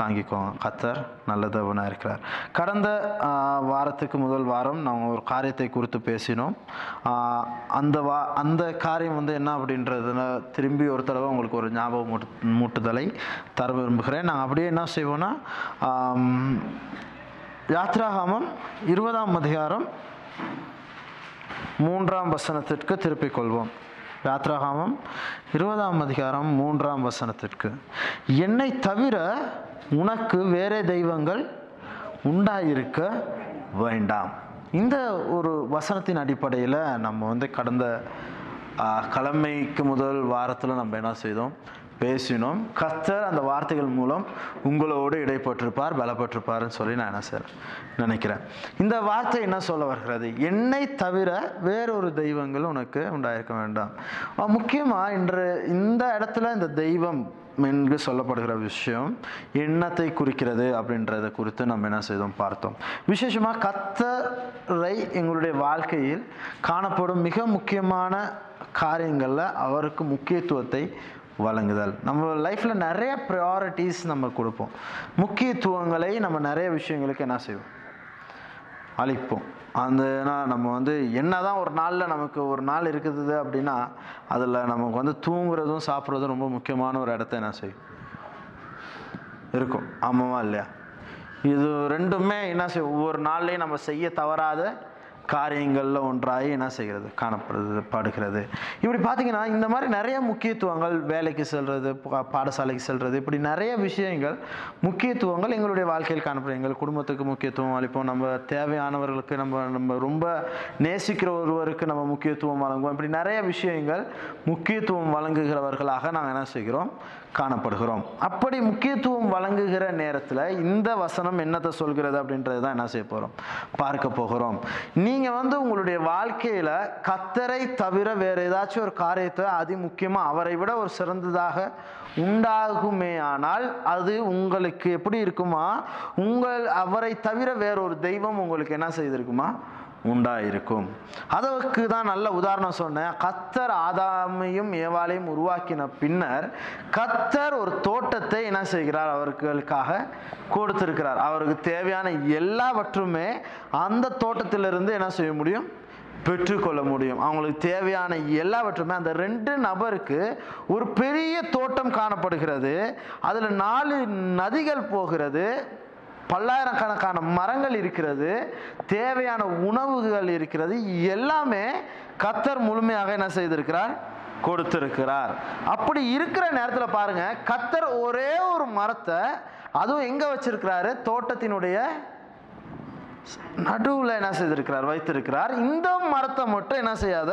தாங்கிக்கோங்க. கத்தர் நல்லதவனாக இருக்கிறார். கடந்த வாரத்துக்கு முதல் வாரம் நாங்கள் ஒரு காரியத்தை குறித்து பேசினோம். அந்த வா அந்த காரியம் வந்து என்ன அப்படின்றதுல திரும்பி ஒரு தடவை உங்களுக்கு ஒரு ஞாபகம் மூட்டு மூட்டுதலை தர விரும்புகிறேன். நாங்கள் அப்படியே என்ன செய்வோன்னா யாத்ராகாமம் இருபதாம் அதிகாரம் மூன்றாம் வசனத்திற்கு திருப்பிக் கொள்வோம். யாத்ராகாமம் இருபதாம் அதிகாரம் மூன்றாம் வசனத்திற்கு. என்னை தவிர உனக்கு வேறே தெய்வங்கள் உண்டாயிருக்க வேண்டாம். இந்த ஒரு வசனத்தின் அடிப்படையில் நம்ம வந்து கடந்த கிழமைக்கு முதல் வாரத்தில் நம்ம என்ன செய்தோம்? பேசினோம். கத்தர் அந்த வார்த்தைகள் மூலம் உங்களோடு இடைப்பட்டிருப்பார் பலப்பட்டிருப்பார்னு சொல்லி நான் என்ன செய்கிறேன் நினைக்கிறேன். இந்த வார்த்தை என்ன சொல்ல வருகிறது? என்னை தவிர வேறொரு தெய்வங்கள் உனக்கு உண்டாயிருக்க வேண்டாம். முக்கியமாக இன்று இந்த இடத்துல இந்த தெய்வம் என்று சொல்லப்படுகிற விஷயம் எண்ணத்தை குறிக்கிறது அப்படின்றத குறித்து நம்ம என்ன செய்தோம்? பார்த்தோம். விசேஷமாக கத்தரை எங்களுடைய வாழ்க்கையில் காணப்படும் மிக முக்கியமான காரியங்களில் அவருக்கு முக்கியத்துவத்தை வழங்குதல். நம்ம லைஃப்பில் நிறைய ப்ரையாரிட்டிஸ் நம்ம கொடுப்போம். முக்கியத்துவங்களை நம்ம நிறைய விஷயங்களுக்கு என்ன செய்வோம்? அழிப்போம் அந்த ஏன்னா நம்ம வந்து என்ன தான் ஒரு நாளில் நமக்கு ஒரு நாள் இருக்குது அப்படின்னா அதில் நமக்கு வந்து தூங்குறதும் சாப்பிட்றதும் ரொம்ப முக்கியமான ஒரு இடத்த என்ன செய்யும்? இருக்கும். ஆமாவா இல்லையா? இது ரெண்டுமே என்ன செய்யும்? ஒவ்வொரு நாள்லையும் நம்ம செய்ய தவறாத காரியங்களில் ஒன்றாகி என்ன செய்கிறது? காணப்படுது படுகிறது. இப்படி பார்த்தீங்கன்னா இந்த மாதிரி நிறைய முக்கியத்துவங்கள் வேலைக்கு செல்வது பா- பாடசாலைக்கு செல்வது இப்படி நிறைய விஷயங்கள் முக்கியத்துவங்கள் எங்களுடைய வாழ்க்கையில் காணப்படும் எங்கள் குடும்பத்துக்கு முக்கியத்துவம் அளிப்போம். நம்ம தேவையானவர்களுக்கு நம்ம நம்ம ரொம்ப நேசிக்கிற ஒருவருக்கு நம்ம முக்கியத்துவம் வழங்குவோம். இப்படி நிறைய விஷயங்கள் முக்கியத்துவம் வழங்குகிறவர்களாக நாங்கள் என்ன செய்கிறோம்? காணப்படுகிறோம். அப்படி முக்கியத்துவம் வழங்குகிற நேரத்தில் இந்த வசனம் என்னத்தை சொல்கிறது அப்படின்றது தான் என்ன செய்ய போகிறோம் பார்க்க போகிறோம். நீங்கள் வந்து உங்களுடைய வாழ்க்கையில் கத்தரை தவிர வேறு ஏதாச்சும் ஒரு காரியத்தை அதி முக்கியமாக அவரை விட ஒரு சிறந்ததாக உண்டாகுமே ஆனால் அது உங்களுக்கு எப்படி இருக்குமா? உங்கள் அவரை தவிர வேறொரு தெய்வம் உங்களுக்கு என்ன செய்திருக்குமா? உண்டாயிருக்கும். அதற்கு தான் நல்ல உதாரணம் சொன்னேன். கத்தர் ஆதாமையும் ஏவாளையும் உருவாக்கின பின்னர் கத்தர் ஒரு தோட்டத்தை என்ன செய்கிறார்? அவர்களுக்காக கொடுத்திருக்கிறார். அவருக்கு தேவையான எல்லாவற்றுமே அந்த தோட்டத்திலிருந்து என்ன செய்ய முடியும்? பெற்றுக்கொள்ள முடியும். அவங்களுக்கு தேவையான எல்லாவற்றுமே அந்த ரெண்டு நபருக்கு ஒரு பெரிய தோட்டம் காணப்படுகிறது. அதில் நாலு நதிகள் போகிறது. பல்லாயிரக்கணக்கான மரங்கள் இருக்கிறது தேவையான உணவுகள் இருக்கிறது எல்லாமே கத்தர் முழுமையாக என்ன செய்திருக்கிறார்? கொடுத்திருக்கிறார். அப்படி இருக்கிற நேரத்தில் பாருங்க கத்தர் ஒரே ஒரு மரத்தை அதுவும் எங்க வச்சிருக்கிறாரு? தோட்டத்தினுடைய நடுவில் என்ன செய்திருக்கிறார்? வைத்திருக்கிறார். இந்த மரத்தை மட்டும் என்ன செய்யாத?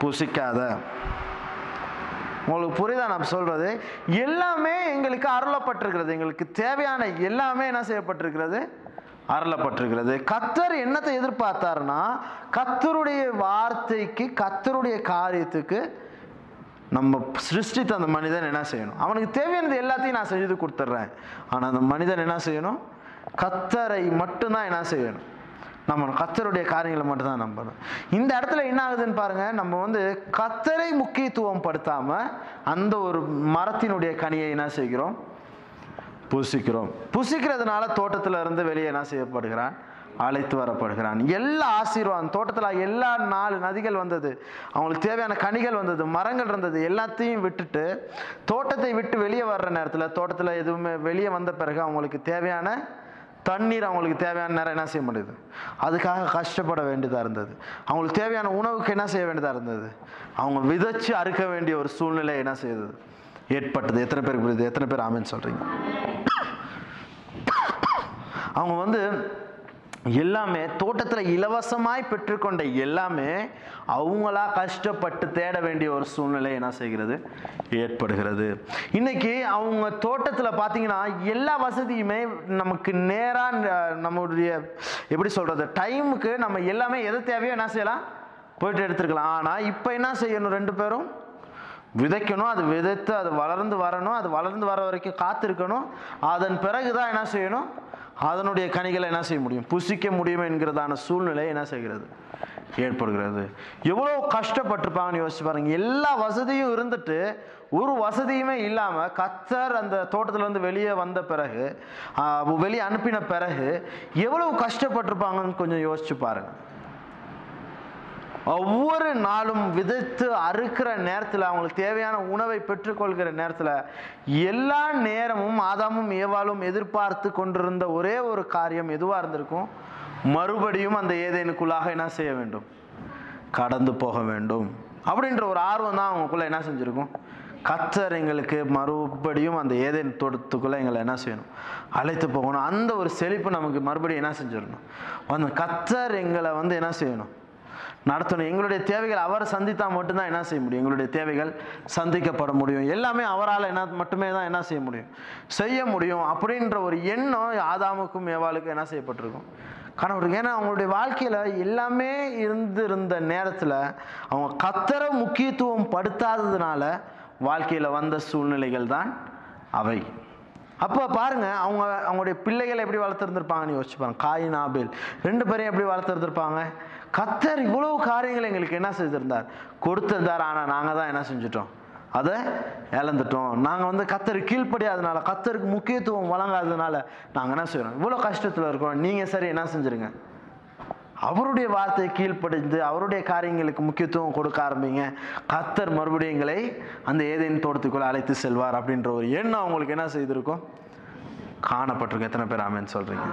புசிக்காத. உங்களுக்கு புரியுதா நான் சொல்றது? எல்லாமே எங்களுக்கு அருளப்பட்டிருக்கிறது. எங்களுக்கு தேவையான எல்லாமே என்ன செய்யப்பட்டிருக்கிறது? அருளப்பட்டிருக்கிறது. கத்தர் என்னத்தை எதிர்பார்த்தாருன்னா கத்தருடைய வார்த்தைக்கு கத்தருடைய காரியத்துக்கு நம்ம சிருஷ்டித்த அந்த மனிதன் என்ன செய்யணும்? அவனுக்கு தேவையானது எல்லாத்தையும் நான் செய்து கொடுத்துட்றேன். ஆனால் அந்த மனிதன் என்ன செய்யணும்? கத்தரை மட்டும்தான் என்ன செய்யணும்? நம்ம கத்தருடைய காரியங்களை மட்டும்தான் நம்பணும். இந்த இடத்துல என்ன ஆகுதுன்னு பாருங்க நம்ம வந்து கத்தரை முக்கியத்துவம் படுத்தாம அந்த ஒரு மரத்தினுடைய கனியை என்ன செய்கிறோம்? புசிக்கிறோம். புசிக்கிறதுனால தோட்டத்துல இருந்து வெளியே என்ன செய்யப்படுகிறான்? அழைத்து வரப்படுகிறான். எல்லா ஆசீர்வாதம் தோட்டத்தில் எல்லா நாலு நதிகள் வந்தது. அவங்களுக்கு தேவையான கனிகள் வந்தது மரங்கள் இருந்தது எல்லாத்தையும் விட்டுட்டு தோட்டத்தை விட்டு வெளியே வர்ற நேரத்தில் தோட்டத்தில் எதுவுமே வெளியே வந்த பிறகு அவங்களுக்கு தேவையான தண்ணீர் அவங்களுக்கு தேவையான நேரம் என்ன செய்ய முடியுது? அதுக்காக கஷ்டப்பட வேண்டியதாக இருந்தது. அவங்களுக்கு தேவையான உணவுக்கு என்ன செய்ய வேண்டியதாக இருந்தது? அவங்க விதைச்சு அறுக்க வேண்டிய ஒரு சூழ்நிலை என்ன செய்யுது ஏற்பட்டது. எத்தனை பேருக்கு புரியுது? எத்தனை பேர் ஆமின்னு சொல்கிறீங்க அவங்க வந்து எல்லாமே தோட்டத்தில் இலவசமாய் பெற்றுக்கொண்ட எல்லாமே அவங்களா கஷ்டப்பட்டு தேட வேண்டிய ஒரு சூழ்நிலை என்ன செய்கிறது? ஏற்படுகிறது. இன்னைக்கு அவங்க தோட்டத்தில் பார்த்தீங்கன்னா எல்லா வசதியுமே நமக்கு நேராக நம்மளுடைய எப்படி சொல்கிறது டைமுக்கு நம்ம எல்லாமே எது தேவையோ என்ன செய்யலாம்? போயிட்டு எடுத்துருக்கலாம் ஆனால் இப்போ என்ன செய்யணும் ரெண்டு பேரும்? விதைக்கணும். அது விதைத்து அது வளர்ந்து வரணும். அது வளர்ந்து வர வரைக்கும் காத்திருக்கணும். அதன் பிறகு தான் என்ன செய்யணும்? அதனுடைய கனிகளை என்ன செய்ய முடியும்? புசிக்க முடியும் என்கிறதான சூழ்நிலை என்ன செய்கிறது? ஏற்படுகிறது. எவ்வளோ கஷ்டப்பட்டிருப்பாங்கன்னு யோசிச்சு பாருங்க. எல்லா வசதியும் இருந்துட்டு ஒரு வசதியுமே இல்லாமல் கத்தர் அந்த தோட்டத்திலேருந்து வெளியே வந்த பிறகு வெளியே அனுப்பின பிறகு எவ்வளவு கஷ்டப்பட்டிருப்பாங்கன்னு கொஞ்சம் யோசிச்சு பாருங்கள் ஒவ்வொரு நாளும் விதைத்து அறுக்கிற நேரத்தில் அவங்களுக்கு தேவையான உணவை பெற்றுக்கொள்கிற நேரத்தில் எல்லா நேரமும் ஆதாமும் ஏவாளும் எதிர்பார்த்து கொண்டிருந்த ஒரே ஒரு காரியம் எதுவாக இருந்திருக்கும்? மறுபடியும் அந்த ஏதேனுக்குள்ளாக என்ன செய்ய வேண்டும்? கடந்து போக வேண்டும். அப்படின்ற ஒரு ஆர்வம் தான் அவங்களுக்குள்ள என்ன செஞ்சுருக்கும்? கத்தர் எங்களுக்கு மறுபடியும் அந்த ஏதேன் தோட்டத்துக்குள்ளே எங்களை என்ன செய்யணும்? அழைத்து போகணும். அந்த ஒரு செழிப்பு நமக்கு மறுபடியும் என்ன செஞ்சிடணும்? அந்த கத்தர் எங்களை வந்து என்ன செய்யணும்? நடத்தணும். எங்களுடைய தேவைகள் அவர் சந்தித்தால் மட்டும்தான் என்ன செய்ய முடியும்? எங்களுடைய தேவைகள் சந்திக்கப்பட முடியும். எல்லாமே அவரால் என்ன மட்டுமே தான் என்ன செய்ய முடியும்? செய்ய முடியும் அப்படின்ற ஒரு எண்ணம் ஆதாமுக்கும் ஏவாளுக்கும் என்ன செய்யப்பட்டிருக்கும்? கணவருக்கு. ஏன்னா அவங்களுடைய வாழ்க்கையில் எல்லாமே இருந்திருந்த நேரத்தில் அவங்க கத்தர முக்கியத்துவம் படுத்தாததுனால வாழ்க்கையில் வந்த சூழ்நிலைகள் தான் அவை. அப்போ பாருங்க அவங்க அவங்களுடைய பிள்ளைகளை எப்படி வளர்த்துருந்துருப்பாங்கன்னு யோசிச்சு பாருங்க. காயின் ஆபில் ரெண்டு பேரையும் எப்படி வளர்த்துருந்துருப்பாங்க? கத்தர் இவ்வளவு காரியங்கள் எங்களுக்கு என்ன செய்திருந்தார்? கொடுத்திருந்தார். ஆனால் நாங்கள் தான் என்ன செஞ்சுட்டோம்? அதை இழந்துட்டோம். நாங்கள் வந்து கத்தர் கீழ்ப்படியாதனால கத்தருக்கு முக்கியத்துவம் வழங்காததுனால நாங்கள் என்ன செய்கிறோம் இவ்வளோ கஷ்டத்தில் இருக்கோம். நீங்கள் சரி என்ன செஞ்சுருங்க? அவருடைய வார்த்தையை கீழ்ப்படிந்து அவருடைய காரியங்களுக்கு முக்கியத்துவம் கொடுக்க ஆரம்பிங்க. கத்தர் மறுபடியும் எங்களை அந்த ஏதேன் தோட்டத்துக்குள்ள அழைத்து செல்வார் அப்படின்ற ஒரு எண்ணம் அவங்களுக்கு என்ன செய்திருக்கும்? காணப்பட்டிருக்கும் எத்தனை பேர் ஆமேன்னு சொல்கிறீங்க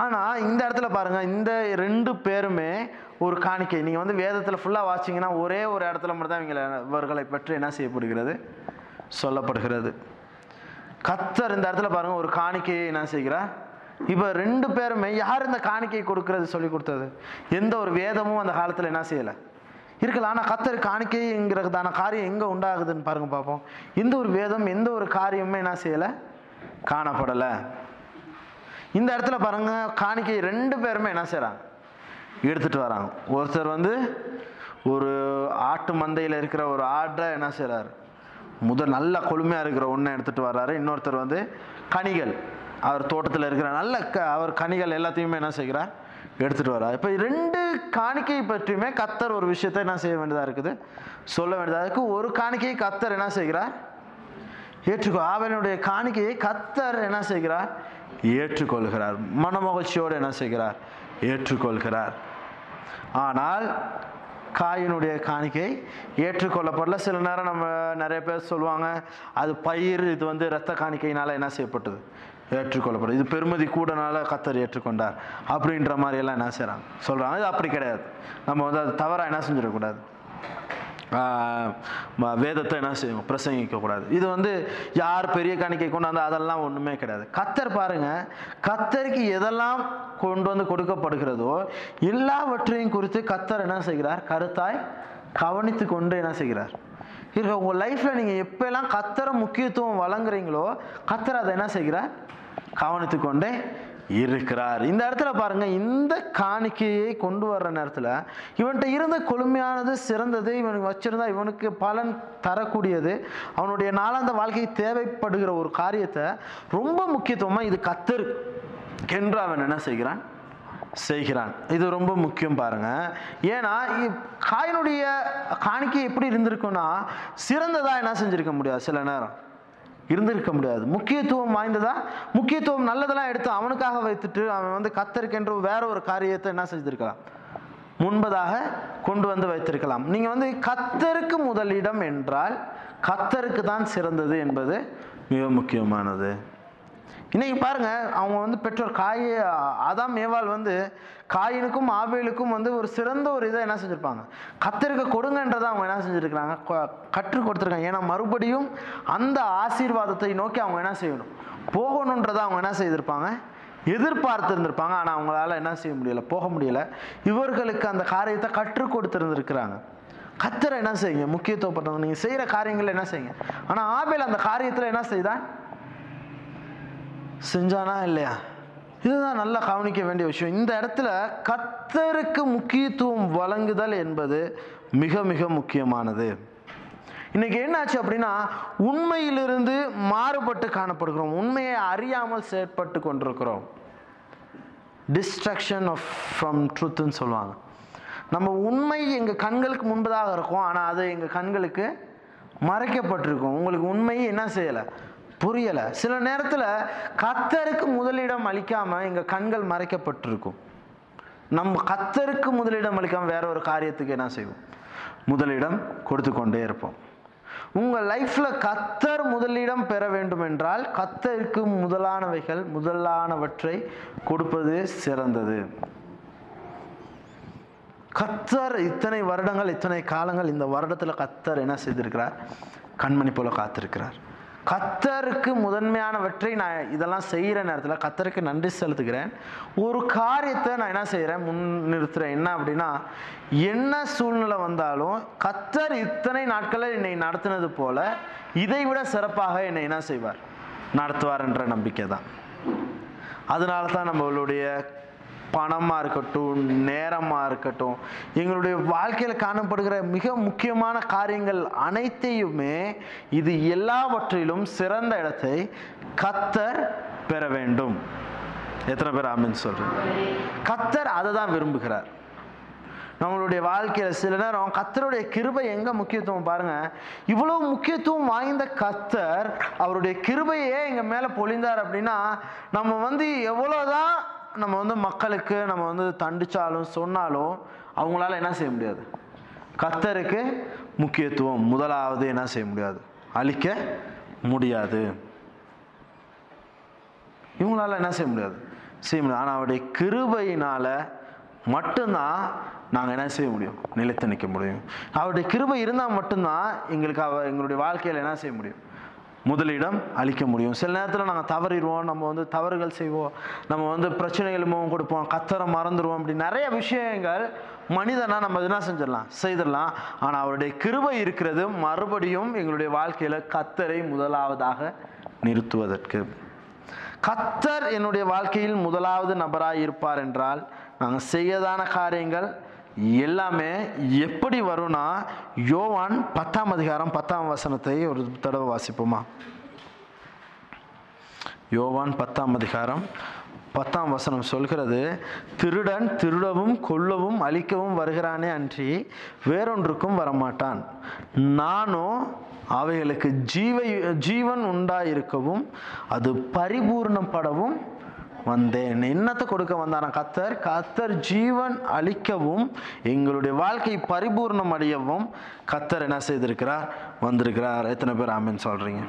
ஆனா இந்த இடத்துல பாருங்க இந்த ரெண்டு பேருமே ஒரு காணிக்கை. நீங்க வந்து வேதத்துல ஃபுல்லா வாசிங்கன்னா ஒரே ஒரு இடத்துல மட்டும் தான் இவங்களை இவர்களை பற்றி என்ன செய்யப்படுகிறது? சொல்லப்படுகிறது. கத்தர் இந்த இடத்துல பாருங்க ஒரு காணிக்கையை என்ன செய்கிறார்? இப்போ ரெண்டு பேருமே யார் இந்த காணிக்கை கொடுக்கறது சொல்லி கொடுத்தது? எந்த ஒரு வேதமும் அந்த காலத்தில் என்ன செய்யலை. இருக்கலாம் ஆனால் கத்தர் காணிக்கைங்கிறதான காரியம் எங்கே உண்டாகுதுன்னு பாருங்க பார்ப்போம். எந்த ஒரு வேதம் எந்த ஒரு காரியமுமே என்ன செய்யலை? காணப்படலை. இந்த இடத்துல பாருங்க காணிக்கை ரெண்டு பேருமே என்ன செய்கிறாங்க எடுத்துட்டு வராங்க. ஒருத்தர் வந்து ஒரு ஆட்டு மந்தையில் இருக்கிற ஒரு ஆட்டை என்ன செய்கிறாரு முதல் நல்ல கொழுமையாக இருக்கிற ஒன்றை எடுத்துகிட்டு வர்றாரு. இன்னொருத்தர் வந்து கனிகள். அவர் தோட்டத்தில் இருக்கிற நல்ல க அவர் கனிகள் எல்லாத்தையுமே என்ன செய்கிறார்? எடுத்துகிட்டு வர்றார். இப்போ ரெண்டு காணிக்கை பற்றியுமே கத்தர் ஒரு விஷயத்தை என்ன செய்ய வேண்டியதாக இருக்குது? சொல்ல வேண்டியதாக இருக்குது ஒரு காணிக்கையை கத்தர் என்ன செய்கிறார்? ஏற்றுக்கோ ஆவனுடைய காணிக்கையை கத்தர் என்ன செய்கிறார்? ஏற்றுக்கொள்கிறார். மனமகிழ்ச்சியோடு என்ன செய்கிறார்? ஏற்றுக்கொள்கிறார். ஆனால் காயினுடைய காணிக்கை ஏற்றுக்கொள்ளப்படல. சில நேரம் நம்ம நிறைய பேர் சொல்லுவாங்க அது பயிர் இது வந்து இரத்த காணிக்கையினால் என்ன செய்யப்பட்டது? ஏற்றுக்கொள்ளப்படும் இது பெருமதி கூடனால கத்தர் ஏற்றுக்கொண்டார். அப்படின்ற மாதிரி எல்லாம் என்ன செய்கிறாங்க சொல்கிறாங்க இது அப்படி கிடையாது. நம்ம வந்து அது தவறாக என்ன செஞ்சிடக்கூடாது? வேதத்தை என்ன செய்யும்? பிரசங்கிக்கக்கூடாது இது வந்து யார் பெரிய காணிக்கை கொண்டாந்து அதெல்லாம் ஒன்றுமே கிடையாது. கத்தர் பாருங்க கத்தருக்கு எதெல்லாம் கொண்டு வந்து கொடுக்கப்படுகிறதோ எல்லாவற்றையும் குறித்து கத்தர் என்ன செய்கிறார்? கருத்தாய் கவனித்து கொண்டு என்ன செய்கிறார்? இருக்க உங்கள் லைஃப்பில் நீங்கள் எப்பெல்லாம் கத்தரை முக்கியத்துவம் வழங்குறீங்களோ கத்தர் அதை என்ன செய்கிறார்? கவனித்து கொண்டே இருக்கிறார். இந்த இடத்துல பாருங்க இந்த காணிக்கையை கொண்டு வர்ற நேரத்தில் இவன்கிட்ட இருந்த கொழுமையானது சிறந்தது இவனுக்கு வச்சிருந்தா இவனுக்கு பலன் தரக்கூடியது. அவனுடைய நாளாந்த வாழ்க்கைக்கு தேவைப்படுகிற ஒரு காரியத்தை ரொம்ப முக்கியத்துவமாக இது கத்தர் என்று அவன் என்ன செய்கிறான்? செய்கிறான். இது ரொம்ப முக்கியம் பாருங்க. ஏன்னா காயினுடைய காணிக்கை எப்படி இருந்திருக்குன்னா சிறந்ததா என்ன செஞ்சிருக்க முடியாது? சில நேரம். இருந்திருக்க முடியாது. முக்கியத்துவம் வாய்ந்ததா? முக்கியத்துவம் நல்லதெல்லாம் எடுத்து அவனுக்காக வைத்துட்டு அவன் வந்து கத்தருக்கென்று வேற ஒரு காரியத்தை என்ன செஞ்சிருக்கலாம் முன்பதாக கொண்டு வந்து வைத்திருக்கலாம். நீங்க வந்து கத்தருக்கு முதலிடம் என்றால் கத்தருக்கு தான் சிறந்தது என்பது மிக முக்கியமானது. இன்னைக்கு பாருங்க அவங்க வந்து பெற்றோர் காய் அதான் ஏவாள் வந்து காயினுக்கும் ஆபேலுக்கும் வந்து ஒரு சிறந்த ஒரு இதை என்ன செஞ்சுருப்பாங்க? கத்தருக்கு கொடுங்கன்றதை அவங்க என்ன செஞ்சுருக்கிறாங்க? கற்றுக் கொடுத்துருக்காங்க. ஏன்னா மறுபடியும் அந்த ஆசீர்வாதத்தை நோக்கி அவங்க என்ன செய்யணும்? போகணுன்றதை அவங்க என்ன செய்திருப்பாங்க? எதிர்பார்த்துருந்துருப்பாங்க. ஆனால் அவங்களால என்ன செய்ய முடியல போக முடியல. இவர்களுக்கு அந்த காரியத்தை கற்றுக் கொடுத்துருந்துருக்கிறாங்க. கத்தரை என்ன செய்யுங்க? முக்கியத்துவப்பட்டவங்க நீங்கள் செய்கிற காரியங்கள் என்ன செய்யுங்க? ஆனால் ஆபேல் அந்த காரியத்தில் என்ன செய்தான்? செஞ்சானா இல்லையா? இதுதான் நல்லா கவனிக்க வேண்டிய விஷயம். இந்த இடத்துல கத்தருக்கு முக்கியத்துவம் வழங்குதல் என்பது மிக மிக முக்கியமானது. இன்னைக்கு என்னாச்சு அப்படின்னா உண்மையிலிருந்து மாறுபட்டு காணப்படுகிறோம். உண்மையை அறியாமல் செயற்பட்டு கொண்டிருக்கிறோம். டிஸ்ட்ரக்ஷன் ஆஃப் ஃப்ரம் ட்ரூத்துன்னு சொல்லுவாங்க. நம்ம உண்மை எங்கள் கண்களுக்கு முன்பதாக இருக்கும் ஆனால் அது எங்கள் கண்களுக்கு மறைக்கப்பட்டிருக்கும். உங்களுக்கு உண்மையை என்ன செய்யலை? புரியலை. சில நேரத்தில் கத்தருக்கு முதலிடம் அளிக்காம எங்கள் கண்கள் மறைக்கப்பட்டிருக்கும். நம்ம கத்தருக்கு முதலிடம் அளிக்காம வேற ஒரு காரியத்துக்கு என்ன செய்வோம்? முதலிடம் கொடுத்து கொண்டே இருப்போம். உங்கள் லைஃப்பில் கத்தர் முதலிடம் பெற வேண்டும் என்றால் கத்தருக்கு முதலானவைகள் முதலானவற்றை கொடுப்பது சிறந்தது. கத்தர் இத்தனை வருடங்கள் இத்தனை காலங்கள் இந்த வருடத்தில் கத்தர் என்ன செய்திருக்கிறார்? கண்மணி போல காத்திருக்கிறார். கத்தருக்கு முதன்மையானவற்றை நான் இதெல்லாம் செய்கிற நேரத்தில் கத்தருக்கு நன்றி செலுத்துகிறேன். ஒரு காரியத்தை நான் என்ன செய்கிறேன்? முன்னிறுத்துறேன். என்ன அப்படின்னா என்ன சூழ்நிலை வந்தாலும் கத்தர் இத்தனை நாட்களில் என்னை நடத்தினது போல இதை விட சிறப்பாக என்னை என்ன செய்வார்? நடத்துவார் என்ற நம்பிக்கை தான் அதனால தான் நம்மளுடைய பணமாக இருக்கட்டும் நேரமாக இருக்கட்டும் எங்களுடைய வாழ்க்கையில் காணப்படுகிற மிக முக்கியமான காரியங்கள் அனைத்தையுமே இது எல்லாவற்றிலும் சிறந்த இடத்தை கத்தர் பெற வேண்டும். எத்தனை பேர் ஆமின்னு சொல்கிறேன் கத்தர் அதை தான் விரும்புகிறார். நம்மளுடைய வாழ்க்கையில் சில நேரம் கத்தருடைய கிருபை எங்கே முக்கியத்துவம் பாருங்கள் இவ்வளோ முக்கியத்துவம் வாய்ந்த கத்தர் அவருடைய கிருபையே எங்கள் மேலே பொழிந்தார் அப்படின்னா நம்ம வந்து எவ்வளோதான் நம்ம வந்து மக்களுக்கு நம்ம வந்து தண்டிச்சாலும் சொன்னாலும் அவங்களால என்ன செய்ய முடியாது? கத்தருக்கு முக்கியத்துவம். முதலாவது என்ன செய்ய முடியாது? அழிக்க முடியாது. இவங்களால என்ன செய்ய முடியாது? செய்ய முடியாது. ஆனால் அவருடைய கிருபையினால மட்டும்தான் நாங்கள் என்ன செய்ய முடியும்? நிலைத்து நிற்க முடியும். அவருடைய கிருபை இருந்தால் மட்டும்தான் எங்களுக்கு அவ எங்களுடைய வாழ்க்கையில் என்ன செய்ய முடியும்? முதலிடம் அளிக்க முடியும். சில நேரத்தில் நாங்கள் தவறிடுவோம் நம்ம வந்து தவறுகள் செய்வோம் நம்ம வந்து பிரச்சனைகள் முகம் கொடுப்போம் கத்தரை மறந்துடுவோம் அப்படி நிறைய விஷயங்கள் மனிதனாக நம்ம என்ன செஞ்சிடலாம் செய்திடலாம். ஆனால் அவருடைய கிருபை இருக்கிறது மறுபடியும் எங்களுடைய வாழ்க்கையில் கத்தரை முதலாவதாக நிறுத்துவதற்கு. கத்தர் என்னுடைய வாழ்க்கையில் முதலாவது நபராக இருப்பார் என்றால் நாங்கள் செய்யதான காரியங்கள் எல்லாமே எப்படி வரும்னா யோவான் பத்தாம் அதிகாரம் பத்தாம் வசனத்தை ஒரு தடவை வாசிப்போமா? யோவான் பத்தாம் அதிகாரம் பத்தாம் வசனம் சொல்கிறது திருடன் திருடவும் கொல்லவும் அழிக்கவும் வருகிறானே அன்றி வேறொன்றுக்கும் வரமாட்டான். நானோ அவைகளுக்கு ஜீவ ஜீவன் உண்டாயிருக்கவும் அது பரிபூர்ணப்படவும் வந்தேன். என்னத்தை கொடுக்க வந்தானா? கத்தர் கத்தர் ஜீவன் அளிக்கவும் எங்களுடைய வாழ்க்கை பரிபூர்ணம் அடையவும் கத்தர் என்ன செய்திருக்கிறார்? வந்திருக்கிறார். எத்தனை பேர் ஆமின்னு சொல்கிறீங்க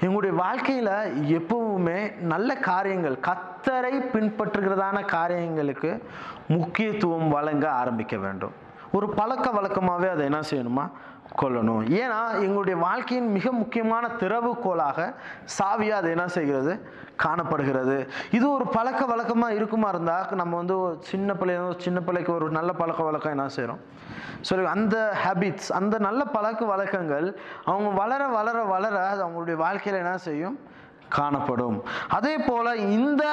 எங்களுடைய வாழ்க்கையில் எப்பவுமே நல்ல காரியங்கள் கத்தரை பின்பற்றுகிறதான காரியங்களுக்கு முக்கியத்துவம் வழங்க ஆரம்பிக்க வேண்டும். ஒரு பழக்க வழக்கமாகவே அதை என்ன செய்யணுமா? கொள்ளணும் ஏன்னா எங்களுடைய வாழ்க்கையின் மிக முக்கியமான திறவுகோலாக சாவியாக அது என்ன செய்கிறது? காணப்படுகிறது. இது ஒரு பழக்க வழக்கமாக இருக்குமா இருந்தால் நம்ம வந்து ஒரு சின்ன பிள்ளைங்க சின்ன பிள்ளைக்கு ஒரு நல்ல பழக்க வழக்கம் என்ன செய்கிறோம் சரி அந்த ஹேபிட்ஸ் அந்த நல்ல பழக்க வழக்கங்கள் அவங்க வளர வளர வளர அது அவங்களுடைய வாழ்க்கையில் என்ன செய்யும்? காணப்படும். அதே போல் இந்த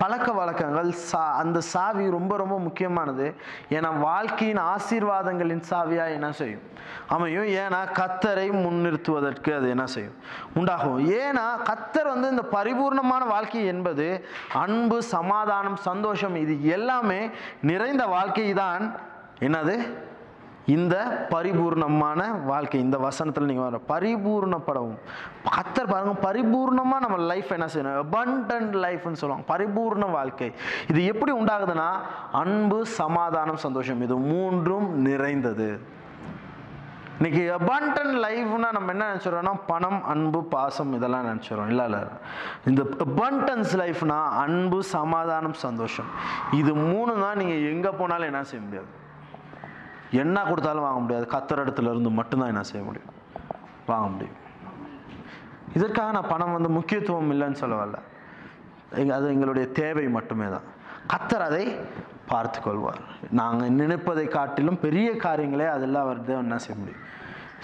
பழக்க வழக்கங்கள் சா அந்த சாவி ரொம்ப ரொம்ப முக்கியமானது. ஏன்னா வாழ்க்கையின் ஆசீர்வாதங்களின் சாவியாக என்ன செய்யும்? அமையும். ஏன்னா கத்தரை முன்னிறுத்துவதற்கு அது என்ன செய்யும்? உண்டாகும். ஏன்னா கத்தர் வந்து இந்த பரிபூர்ணமான வாழ்க்கை என்பது அன்பு சமாதானம் சந்தோஷம் இது எல்லாமே நிறைந்த வாழ்க்கை தான். என்னது? இந்த பரிபூர்ணமான வாழ்க்கை இந்த வசனத்தில் நீங்கள் வர பரிபூர்ணப்படவும். கத்தர் பாருங்க பரிபூர்ணமாக நம்ம லைஃப் என்ன செய்யணும்? அபண்டன்ட் லைஃப்னு சொல்லுவாங்க. பரிபூர்ண வாழ்க்கை. இது எப்படி உண்டாகுதுன்னா அன்பு சமாதானம் சந்தோஷம். இது மூன்றும் நிறைந்தது. இன்னைக்கு அபாண்டன் லைஃப்னா நம்ம என்ன நினச்சிடறோம்னா பணம் அன்பு பாசம் இதெல்லாம் நினச்சிடறோம் இல்லை இல்லை இந்த அபாண்டன்ஸ் லைஃப்னா அன்பு சமாதானம் சந்தோஷம். இது மூணு தான் நீங்கள் எங்கே போனாலும் என்ன செய்ய முடியாது. என்ன கொடுத்தாலும் வாங்க முடியாது. கத்தர் இடத்துல இருந்து மட்டும்தான் என்ன செய்ய முடியும்? வாங்க முடியும். இதற்காக நான் பணம் வந்து முக்கியத்துவம் இல்லைன்னு சொல்ல வரல அது எங்களுடைய தேவை மட்டுமே தான். கத்தர் அதை பார்த்து கொள்வார் நாங்கள் நினைப்பதை காட்டிலும் பெரிய காரியங்களே அதெல்லாம் அவர் தான் என்ன செய்ய முடியும்?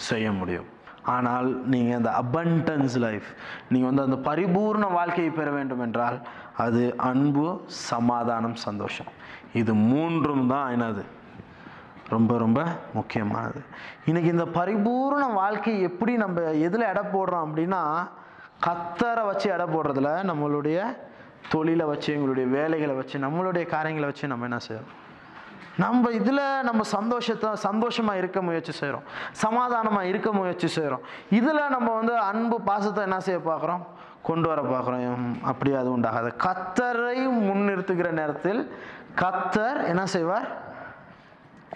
செய்ய முடியும். ஆனால் நீங்கள் அந்த அபண்டன்ஸ் லைஃப் நீங்கள் வந்து அந்த பரிபூர்ண வாழ்க்கையை பெற வேண்டும் என்றால் அது அன்பு சமாதானம் சந்தோஷம். இது மூன்றும் தான் என்னது? ரொம்ப ரொம்ப முக்கியமானது. இன்றைக்கி இந்த பரிபூர்ண வாழ்க்கை எப்படி நம்ம எதில் எடை போடுறோம் அப்படின்னா கத்தரை வச்சு எடை போடுறதுல நம்மளுடைய தொழிலை வச்சு எங்களுடைய வேலைகளை வச்சு நம்மளுடைய காரியங்களை வச்சு நம்ம என்ன செய்யறோம்? நம்ம இதில் நம்ம சந்தோஷத்தை சந்தோஷமாக இருக்க முயற்சி செய்கிறோம் சமாதானமாக இருக்க முயற்சி செய்கிறோம் இதில் நம்ம வந்து அன்பு பாசத்தை என்ன செய்ய பார்க்குறோம்? கொண்டு வர பார்க்குறோம். அப்படி அது உண்டாகாது. கத்தரை முன்னிறுத்துகிற நேரத்தில் கத்தர் என்ன செய்வார்?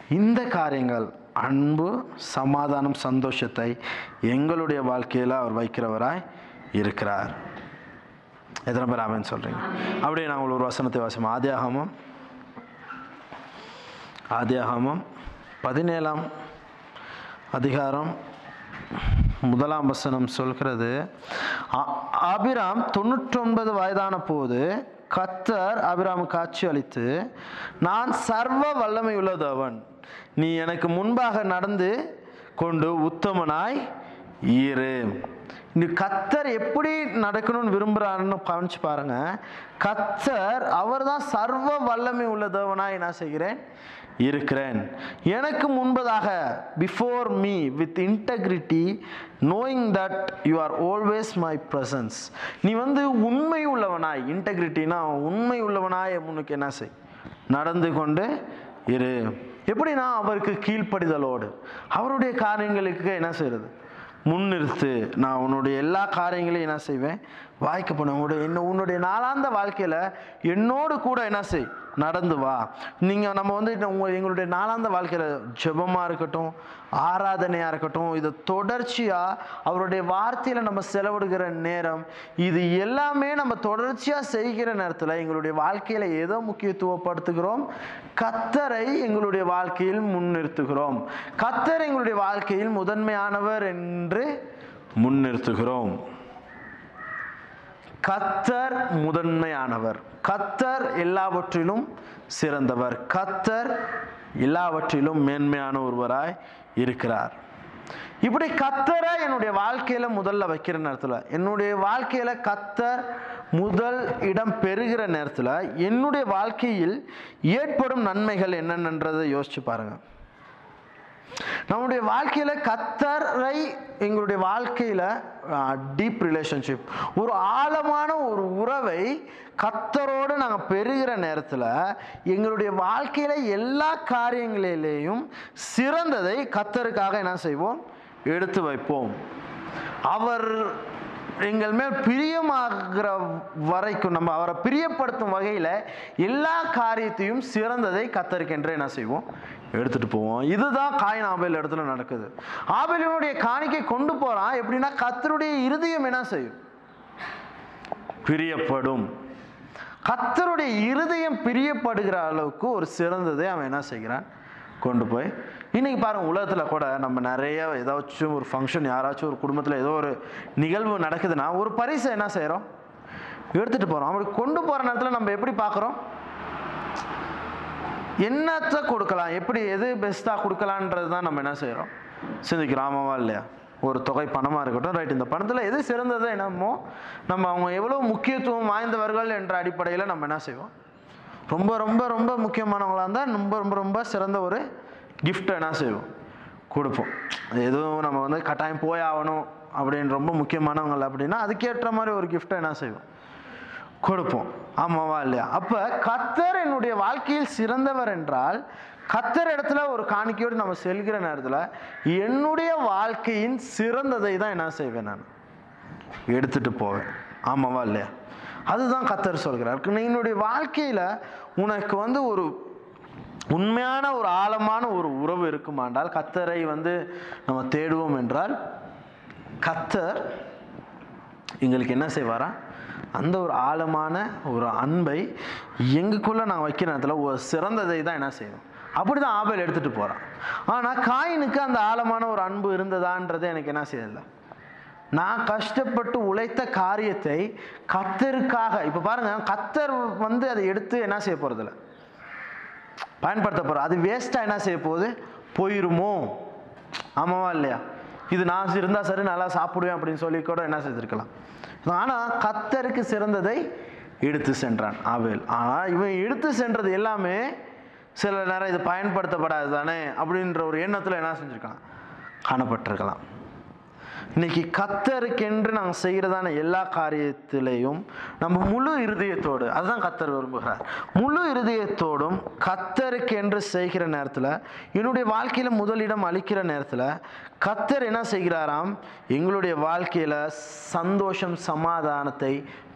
இந்த காரியங்கள் அன்பு சமாதானம் சந்தோஷத்தை எங்களுடைய வாழ்க்கையில் அவர் வைக்கிறவராய் இருக்கிறார். எத்தனை பேர் ஆமென் சொல்கிறீங்க அப்படியே நாங்கள் ஒரு வசனத்தை வாசிப்போம். ஆதியாகமம் ஆதியாகமம் பதினேழாம் அதிகாரம் முதலாம் வசனம் சொல்கிறது ஆ- ஆபிராம் தொண்ணூற்றொன்பது வயதான போது கத்தர் ஆபிராம் காட்சி அளித்து நான் சர்வ வல்லமை உள்ளதவன் நீ எனக்கு முன்பாக நடந்து கொண்டு உத்தமனாய் இரு. இந்த கத்தர் எப்படி நடக்கணும்னு விரும்புகிறாருன்னு கவனிச்சு பாருங்க. கத்தர் அவர் தான் சர்வ வல்லமை உள்ளதவனாய் என்ன செய்கிறேன். இருக்கிறேன். எனக்கு முன்பதாக before me with integrity knowing that you are always my presence நீ வந்து உண்மை உள்ளவனாய். இன்டெகிரிட்டினா உண்மை உள்ளவனாய் முன்னுக்கு என்ன செய்? நடந்து கொண்டு இரு. எப்படின்னா அவருக்கு கீழ்ப்படிதலோடு. அவருடைய காரியங்களுக்கு என்ன செய்யறது முன்னிறுத்து நான் உன்னுடைய எல்லா காரியங்களையும் என்ன செய்வேன்? வாய்க்க பண்ண உன்னுடைய என்ன உன்னுடைய நாளாந்த வாழ்க்கையில் என்னோடு கூட என்ன செய்? நடந்து வா. நீங்கள் நம்ம வந்து உங்கள் உங்க எங்களுடைய நாளாந்த வாழ்க்கையில் ஜெபமாக இருக்கட்டும் ஆராதனையாக இருக்கட்டும் இது தொடர்ச்சியாக அவருடைய வார்த்தையில் நம்ம செலவிடுகிற நேரம் இது எல்லாமே நம்ம தொடர்ச்சியாக செய்கிற நேரத்தில் எங்களுடைய வாழ்க்கையில் எதோ முக்கியத்துவப்படுத்துகிறோம். கத்தரை எங்களுடைய வாழ்க்கையில் முன்னிறுத்துகிறோம். கத்தர் எங்களுடைய வாழ்க்கையில் முதன்மையானவர் என்று முன்னிறுத்துகிறோம். கத்தர் முதன்மையானவர். கத்தர் எல்லாவற்றிலும் சிறந்தவர். கத்தர் எல்லாவற்றிலும் மேன்மையான ஒருவராய் இருக்கிறார். இப்படி கத்தரை என்னுடைய வாழ்க்கையில முதல்ல வைக்கிற நேரத்தில் என்னுடைய வாழ்க்கையில கத்தர் முதல் இடம் பெறுகிற நேரத்தில் என்னுடைய வாழ்க்கையில் ஏற்படும் நன்மைகள் என்னென்னன்றதை யோசிச்சு பாருங்கள் நம்முடைய வாழ்க்கையில கத்தரை எங்களுடைய வாழ்க்கையில டீப் ரிலேஷன்ஷிப் ஒரு ஆழமான ஒரு உறவை கத்தரோடு நாங்கள் பெறுகிற நேரத்தில் எங்களுடைய வாழ்க்கையில எல்லா காரியங்களிலேயும் சிறந்ததை கத்தருக்காக என்ன செய்வோம்? எடுத்து வைப்போம். அவர் எங்கள் மேல் பிரியமாகிற வரைக்கும் நம்ம அவரை பிரியப்படுத்தும் வகையில் எல்லா காரியத்தையும் சிறந்ததை கத்தருக்கென்று என்ன செய்வோம்? எடுத்துட்டு போவோம். இதுதான் காயின் ஆபேல் இடத்துல நடக்குது. ஆபேலினுடைய காணிக்கை கொண்டு போறான். எப்படின்னா கத்தருடைய இருதயம் என்ன செய்யும்? பிரியப்படும். கத்தருடைய இருதயம் பிரியப்படுகிற அளவுக்கு ஒரு சிறந்ததை அவன் என்ன செய்கிறான்? கொண்டு போய் இன்னைக்கு பாருங்க உலகத்தில் கூட நம்ம நிறைய ஏதாச்சும் ஒரு ஃபங்க்ஷன் யாராச்சும் ஒரு குடும்பத்தில் ஏதோ ஒரு நிகழ்வு நடக்குதுன்னா ஒரு பரிசை என்ன செய்கிறோம் எடுத்துகிட்டு போகிறோம் அப்படி கொண்டு போகிற நேரத்தில் நம்ம எப்படி பார்க்குறோம்? என்னத்தை கொடுக்கலாம்? எப்படி எது பெஸ்ட்டாக கொடுக்கலான்றது தான் நம்ம என்ன செய்கிறோம் சிந்திக்கிறோம் ஆமாவா இல்லையா? ஒரு தொகை பணமாக இருக்கட்டும். ரைட் இந்த பணத்தில் எது சிறந்ததோ என்னமோ நம்ம அவங்க எவ்வளோ முக்கியத்துவம் வாய்ந்தவர்கள் என்ற அடிப்படையில் நம்ம என்ன செய்வோம்? ரொம்ப ரொம்ப ரொம்ப முக்கியமானவங்களாக இருந்தால் ரொம்ப ரொம்ப ரொம்ப சிறந்த ஒரு கிஃப்ட்டை என்ன செய்வோம்? கொடுப்போம். எதுவும் நம்ம வந்து கட்டாயம் போய் ஆகணும் அப்படின்னு ரொம்ப முக்கியமானவங்க அப்படின்னா அதுக்கேற்ற மாதிரி ஒரு கிஃப்ட்டை என்ன செய்வோம்? கொடுப்போம். ஆமாவா இல்லையா? அப்போ கத்தர் என்னுடைய வாழ்க்கையில் சிறந்தவர் என்றால் கத்தர் இடத்துல ஒரு காணிக்கையோடு நம்ம செல்கிற நேரத்தில் என்னுடைய வாழ்க்கையின் சிறந்ததை தான் என்ன செய்வேன் நான்? எடுத்துட்டு போவேன். ஆமாவா இல்லையா? அதுதான் கத்தர் சொல்கிறார். என்னுடைய வாழ்க்கையில் உனக்கு வந்து ஒரு உண்மையான ஒரு ஆழமான ஒரு உறவு இருக்குமாண்டால் கத்தரை வந்து நம்ம தேடுவோம் என்றால் கத்தர் எங்களுக்கு என்ன செய்வாரா? அந்த ஒரு ஆழமான ஒரு அன்பை எங்களுக்குள்ள நான் வைக்கிற நேரத்தில் ஒரு சிறந்ததை தான் என்ன செய்யணும் அப்படி தான் ஆபையில் எடுத்துகிட்டு போகிறான் ஆனால் காயினுக்கு அந்த ஆழமான ஒரு அன்பு இருந்ததான்றது எனக்கு என்ன செய்யலை? நான் கஷ்டப்பட்டு உழைத்த காரியத்தை கத்தருக்காக இப்போ பாருங்கள் கத்தர் வந்து அதை எடுத்து என்ன செய்ய போகிறதில்ல பயன்படுத்த போகிறோம் அது வேஸ்ட்டாக என்ன செய்ய போகுது? போயிருமோ? ஆமாவா இல்லையா? இது நான் இருந்தால் சரி நல்லா சாப்பிடுவேன் அப்படின்னு சொல்லி கூட என்ன செய்திருக்கலாம் ஆனால் கத்தருக்கு சிறந்ததை எடுத்து சென்றான் ஆவேல் ஆனால் இவன் எடுத்து சென்றது எல்லாமே சில நேரம் இது பயன்படுத்தப்படாது தானே அப்படின்ற ஒரு எண்ணத்தில் என்ன செஞ்சுருக்கலாம்? காணப்பட்டிருக்கலாம். இன்னைக்கு கத்தருக்கென்று நாங்கள் செய்கிறதான எல்லா காரியத்திலையும் நம்ம முழு இருதயத்தோடு அதுதான் கத்தர் விரும்புகிறார். முழு இருதயத்தோடும் கத்தருக்கென்று செய்கிற நேரத்தில் என்னுடைய வாழ்க்கையில் முதலிடம் அளிக்கிற நேரத்தில் கத்தர் என்ன செய்கிறாராம்? எங்களுடைய வாழ்க்கையில் சந்தோஷம் சமாதானத்தை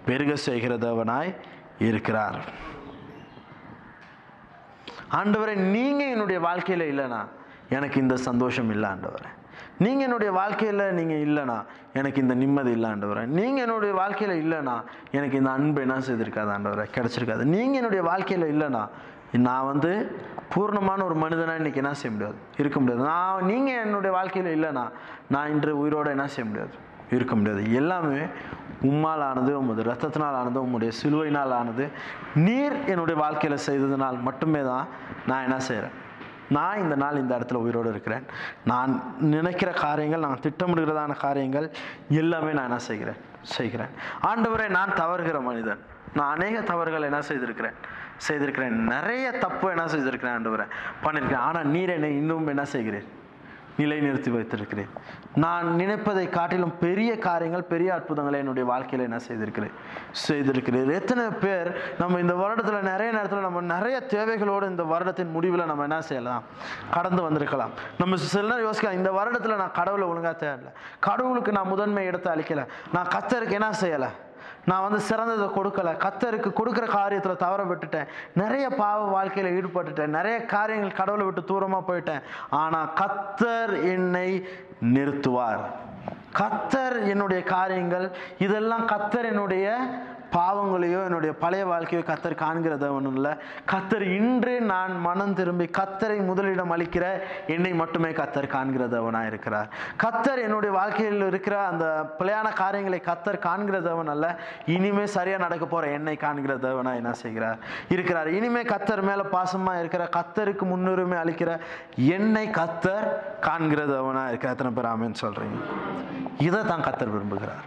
பெருக செய்கிறதவனாய் இருக்கிறார். ஆண்டவரை நீங்கள் என்னுடைய வாழ்க்கையில் இல்லைனா எனக்கு இந்த சந்தோஷம் இல்லை ஆண்டவரை. நீங்கள் என்னுடைய வாழ்க்கையில் நீங்கள் இல்லைனா எனக்கு இந்த நிம்மதி இல்லை நீங்கள் என்னுடைய வாழ்க்கையில் இல்லைனா எனக்கு இந்த அன்பு என்ன செய்திருக்காதாண்டவரை கிடச்சிருக்காது. நீங்கள் என்னுடைய வாழ்க்கையில் இல்லைனா நான் வந்து பூர்ணமான ஒரு மனிதனாக இன்றைக்கி என்ன செய்ய முடியாது? இருக்க முடியாது. நான் நீங்கள் என்னுடைய வாழ்க்கையில் இல்லைனா நான் இன்று உயிரோடு என்ன செய்ய முடியாது? இருக்க முடியாது. எல்லாமே உம்மால் ஆனது உமது ரத்தத்தினால் ஆனது உம்முடைய சிலுவையினால் ஆனது நீர் என்னுடைய வாழ்க்கையில் செய்ததுனால் மட்டுமே தான் நான் என்ன செய்கிறேன் நான் இந்த நாள் இந்த இடத்துல உயிரோடு இருக்கிறேன். நான் நினைக்கிற காரியங்கள் நான் திட்டமிடுகிறதான காரியங்கள் எல்லாமே நான் என்ன செய்கிறேன்? செய்கிறேன். ஆண்டவரை நான் தவறுகிற மனிதன். நான் அநேக தவறுகள் என்ன செய்திருக்கிறேன்? செய்திருக்கிறேன். நிறைய தப்பு என்ன செய்திருக்கிறேன் ஆண்டவரே? பண்ணியிருக்கிறேன் ஆனால் நீர் என்னை இன்னும் என்ன செய்கிறேன் நிலைநிறுத்தி வைத்திருக்கிறேன். நான் நினைப்பதை காட்டிலும் பெரிய காரியங்கள் பெரிய அற்புதங்களை என்னுடைய வாழ்க்கையில் என்ன செய்திருக்கிறேன். செய்திருக்கிறேன். எத்தனை பேர் நம்ம இந்த வருடத்தில் நிறைய நேரத்தில் நம்ம நிறைய தேவைகளோடு இந்த வருடத்தின் முடிவில் நம்ம என்ன செய்யலாம்? கடந்து வந்திருக்கலாம். நம்ம சில நேரம் யோசிக்கலாம் இந்த வருடத்தில் நான் கடவுளை ஒழுங்காக தேடல. கடவுளுக்கு நான் முதன்மை இடத்தை அளிக்கலை. நான் கத்தருக்கு என்ன செய்யலை? நான் வந்து சிறந்ததை கொடுக்கல. கத்தருக்கு கொடுக்குற காரியத்தில் தவற விட்டுட்டேன். நிறைய பாவ வாழ்க்கையில் ஈடுபட்டுட்டேன். நிறைய காரியங்கள் கடவுளை விட்டு தூரமாக போயிட்டேன். ஆனால் கத்தர் என்னை நிறுத்துவார். கத்தர் என்னுடைய காரியங்கள் இதெல்லாம் கத்தர் என்னுடைய பாவங்களையோ என்னுடைய பழைய வாழ்க்கையோ கத்தர் காண்கிறத ஒன்றும் இல்லை. கத்தர் இன்று நான் மனம் திரும்பி கத்தரை முதலிடம் அளிக்கிற என்னை மட்டுமே கத்தர் காண்கிறதவனாக இருக்கிறார். கத்தர் என்னுடைய வாழ்க்கையில் இருக்கிற அந்த பிழையான காரியங்களை கத்தர் காண்கிறதவன் அல்ல. இனிமே சரியாக நடக்க போகிற என்னை காண்கிறதவனாக என்ன செய்கிறார்? இருக்கிறார். இனிமே கத்தர் மேலே பாசமாக இருக்கிற கத்தருக்கு முன்னுரிமை அளிக்கிற என்னை கத்தர் காண்கிறதவனாக இருக்கிற எத்தனை பேர் ஆமேன்னு சொல்கிறீங்க இதை தான் கத்தர் விரும்புகிறார்.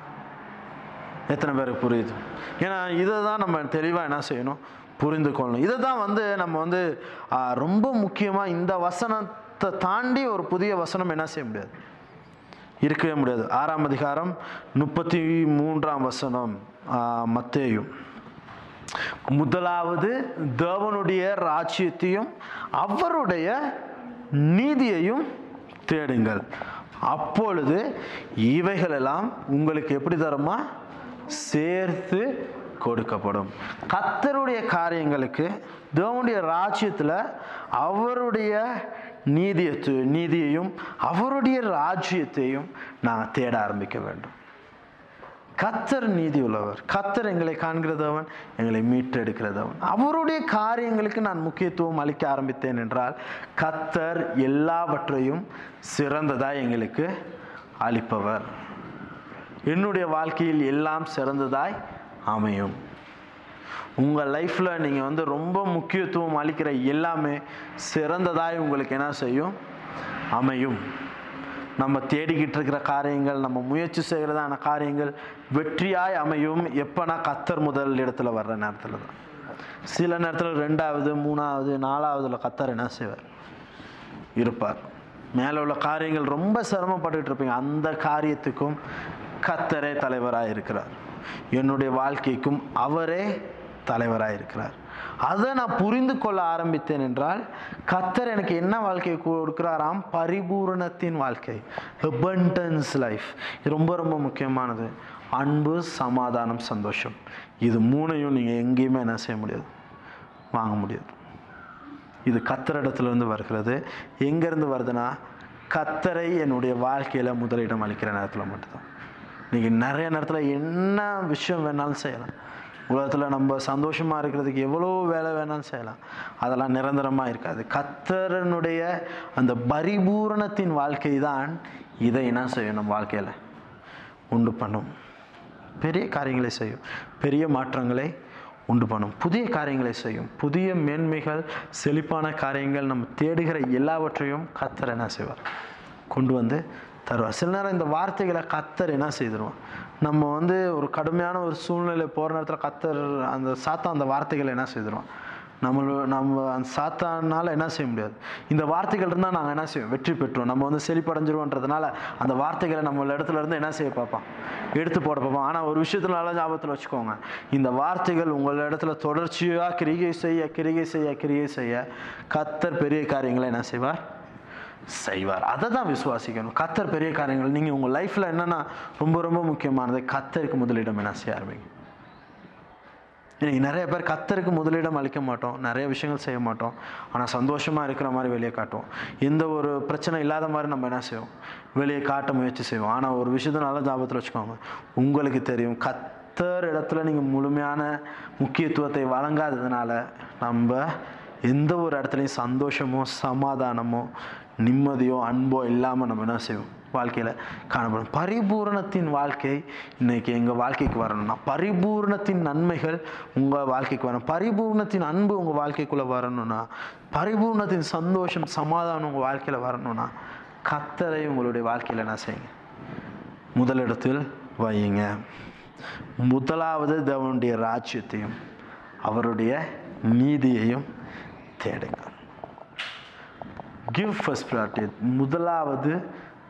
எத்தனை பேருக்கு புரியுது? ஏன்னா இதை தான் நம்ம தெளிவாக என்ன செய்யணும்? புரிந்து கொள்ளணும். இதை தான் வந்து நம்ம வந்து ரொம்ப முக்கியமாக இந்த வசனத்தை தாண்டி ஒரு புதிய வசனம் என்ன செய்ய முடியாது? இருக்கவே முடியாது. ஆறாம் அதிகாரம் முப்பத்தி மூன்றாம் வசனம் மத்தேயும் முதலாவது தேவனுடைய ராஜ்யத்தையும் அவருடைய நீதியையும் தேடுங்கள். அப்பொழுது இவைகளெல்லாம் உங்களுக்கு எப்படி தருமா? சேர்த்து கொடுக்கப்படும். கத்தருடைய காரியங்களுக்கு தேவனுடைய ராஜ்யத்தில் அவருடைய நீதியத்து நீதியையும் அவருடைய ராஜ்யத்தையும் நான் தேட ஆரம்பிக்க வேண்டும். கத்தர் நீதி உள்ளவர். கத்தர் எங்களை காண்கிறதவன் எங்களை மீட்டெடுக்கிறதவன் அவருடைய காரியங்களுக்கு நான் முக்கியத்துவம் அளிக்க ஆரம்பித்தேன் என்றால் கத்தர் எல்லாவற்றையும் சிறந்ததாக எங்களுக்கு அளிப்பவர். என்னுடைய வாழ்க்கையில் எல்லாம் சிறந்ததாய் அமையும். உங்கள் லைஃப்பில் நீங்கள் வந்து ரொம்ப முக்கியத்துவம் அளிக்கிற எல்லாமே சிறந்ததாய் உங்களுக்கு என்ன செய்யும்? அமையும். நம்ம தேடிக்கிட்டு இருக்கிற காரியங்கள் நம்ம முயற்சி செய்கிறதான காரியங்கள் வெற்றியாய் அமையும். எப்போனா கத்தர் முதல் இடத்துல வர்ற நேரத்தில் தான். சில நேரத்தில் ரெண்டாவது மூணாவது நாலாவதுல கத்தர் என்ன செய்வார்? இருப்பார். மேலே உள்ள காரியங்கள் ரொம்ப சிரமப்பட்டுக்கிட்டு இருப்பீங்க. அந்த காரியத்துக்கும் கத்தரே தலைவராக இருக்கிறார். என்னுடைய வாழ்க்கைக்கும் அவரே தலைவராக இருக்கிறார். அதை நான் புரிந்து கொள்ள ஆரம்பித்தேன் என்றால் கத்தர் எனக்கு என்ன வாழ்க்கை கொடுக்கிறாராம்? பரிபூரணத்தின் வாழ்க்கை. அபண்டன்ஸ் லைஃப் இது ரொம்ப ரொம்ப முக்கியமானது. அன்பு சமாதானம் சந்தோஷம். இது மூணையும் நீங்கள் எங்கேயுமே என்ன செய்ய முடியாது. வாங்க முடியாது. இது கத்தரிடத்துலேருந்து வருகிறது. எங்கேருந்து வருதுன்னா கத்தரை என்னுடைய வாழ்க்கையில் முதலிடம் அளிக்கிற நேரத்தில் மட்டும்தான். இன்றைக்கி நிறைய நேரத்தில் என்ன விஷயம் வேணாலும் செய்யலாம். உலகத்தில் நம்ம சந்தோஷமாக இருக்கிறதுக்கு எவ்வளோ வேலை வேணாலும் செய்யலாம். அதெல்லாம் நிரந்தரமாக இருக்காது. கத்தரனுடைய அந்த பரிபூரணத்தின் வாழ்க்கை தான் இதை என்ன செய்யும் நம்ம வாழ்க்கையில். உண்டு பண்ணும். பெரிய காரியங்களை செய்யும். பெரிய மாற்றங்களை உண்டு பண்ணும். புதிய காரியங்களை செய்யும். புதிய மேன்மைகள் செழிப்பான காரியங்கள் நம்ம தேடுகிற எல்லாவற்றையும் கத்தர் என்ன செய்வார்? கொண்டு வந்து தருவார். சில நேரம் இந்த வார்த்தைகளை கத்தர் என்ன செய்திருவோம் நம்ம வந்து ஒரு கடுமையான ஒரு சூழ்நிலை போகிற நேரத்தில் கத்தர் அந்த சாத்தா அந்த வார்த்தைகளை என்ன செய்திருவோம் நம்மளோ நம்ம அந்த சாத்தானால் என்ன செய்ய முடியாது? இந்த வார்த்தைகள் இருந்தால் நாங்கள் என்ன செய்வோம்? வெற்றி பெற்றோம் நம்ம வந்து செழிப்படைஞ்சிருவோன்றதுனால அந்த வார்த்தைகளை நம்ம இடத்துல இருந்து என்ன செய்ய பார்ப்பான்? எடுத்து போட பார்ப்பான். ஆனால் ஒரு விஷயத்துல நல்லா ஞாபகத்தில் வச்சுக்கோங்க. இந்த வார்த்தைகள் உங்கள் இடத்துல தொடர்ச்சியாக கிரிகை செய்ய கிரிகை செய்ய கிரிகை செய்ய கத்தர் பெரிய காரியங்களை என்ன செய்வார்? செய்வார். அதை தான் விசுவாசிக்கணும். கத்தர் பெரிய காரியங்கள். நீங்கள் உங்கள் லைஃப்பில் என்னென்னா ரொம்ப ரொம்ப முக்கியமானது கத்தருக்கு முதலிடம் என்ன செய்ய ஆரம்பிங்க. இன்னைக்கு நிறைய பேர் கத்தருக்கு முதலிடம் அளிக்க மாட்டோம். நிறைய விஷயங்கள் செய்ய மாட்டோம். ஆனால் சந்தோஷமாக இருக்கிற மாதிரி வெளியே காட்டுவோம். எந்த ஒரு பிரச்சனை இல்லாத மாதிரி நம்ம என்ன செய்வோம்? வெளியே காட்ட முயற்சி செய்வோம். ஆனால் ஒரு விஷயத்தை நல்லா ஜாபத்தில் வச்சுக்கோங்க. உங்களுக்கு தெரியும் கத்தர் இடத்துல நீங்கள் முழுமையான முக்கியத்துவத்தை வழங்காததுனால நம்ம எந்த ஒரு இடத்துலையும் சந்தோஷமோ சமாதானமோ நிம்மதியோ அன்போ இல்லாமல் நம்ம என்ன செய்வோம்? வாழ்க்கையில் காணப்படும். பரிபூரணத்தின் வாழ்க்கை இன்னைக்கு எங்கள் வாழ்க்கைக்கு வரணும்னா பரிபூரணத்தின் நன்மைகள் உங்கள் வாழ்க்கைக்கு வரணும். பரிபூரணத்தின் அன்பு உங்கள் வாழ்க்கைக்குள்ளே வரணும்னா பரிபூரணத்தின் சந்தோஷம் சமாதானம் உங்கள் வாழ்க்கையில் வரணும்னா கத்தரை உங்களுடைய வாழ்க்கையில் என்ன செய்யுங்க? முதலிடத்தில் வையுங்க. முதலாவது தேவனுடைய ராஜ்யத்தையும் அவருடைய நீதியையும் தேடுங்க. கிவ் ஃபர்ஸ்ட் ப்ரையாரிட்டி முதலாவது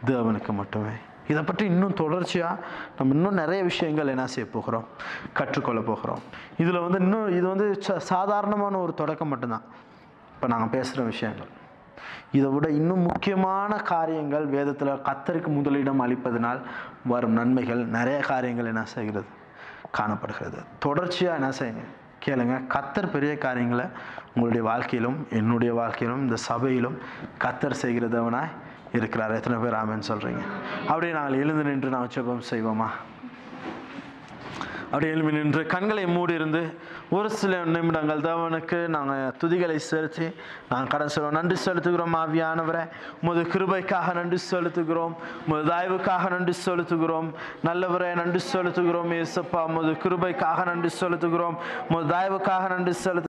தேவனுக்கு மட்டுமே. இதை பற்றி இன்னும் தொடர்ச்சியாக நம்ம இன்னும் நிறைய விஷயங்கள் என்ன செய்ய போகிறோம்? கற்றுக்கொள்ள போகிறோம். இதில் வந்து இன்னும் இது வந்து ச- சாதாரணமான ஒரு தொடக்கம் மட்டும்தான். இப்போ நாங்கள் பேசுகிற விஷயங்கள். இதை விட இன்னும் முக்கியமான காரியங்கள் வேதத்தில் கத்தருக்கு முதலிடம் அளிப்பதனால் வரும் நன்மைகள் நிறைய காரியங்கள் என்ன செய்கிறது? காணப்படுகிறது. தொடர்ச்சியாக என்ன செய்யுங்க? கேளுங்க. கத்தர் பெரிய காரியங்களை உங்களுடைய வாழ்க்கையிலும் என்னுடைய வாழ்க்கையிலும் இந்த சபையிலும் கத்தர் செய்கிறதவனாய் இருக்கிறார். எத்தனை பேர் ஆமேன்னு சொல்கிறீங்க அப்படியே நாங்கள் எழுந்து நின்று நான் ஜெபம் செய்வோமா? அப்படியே எழுப்பி நின்று கண்களை மூடி இருந்து ஒரு சில நிமிடங்கள் தேவனுக்கு நாங்கள் துதிகளை செலுத்தி நாங்கள் கடன் செல்வோம் நன்றி செலுத்துகிறோம் ஆவியானவரை. உமது கிருபைக்காக நன்றி செலுத்துகிறோம் உமது தாய்வுக்காக நன்றி செலுத்துகிறோம். நல்லவரை நன்றி செலுத்துகிறோம் ஏசப்பா உமது கிருபைக்காக நன்றி செலுத்துகிறோம் உமது தாய்வுக்காக நன்றி செலுத்து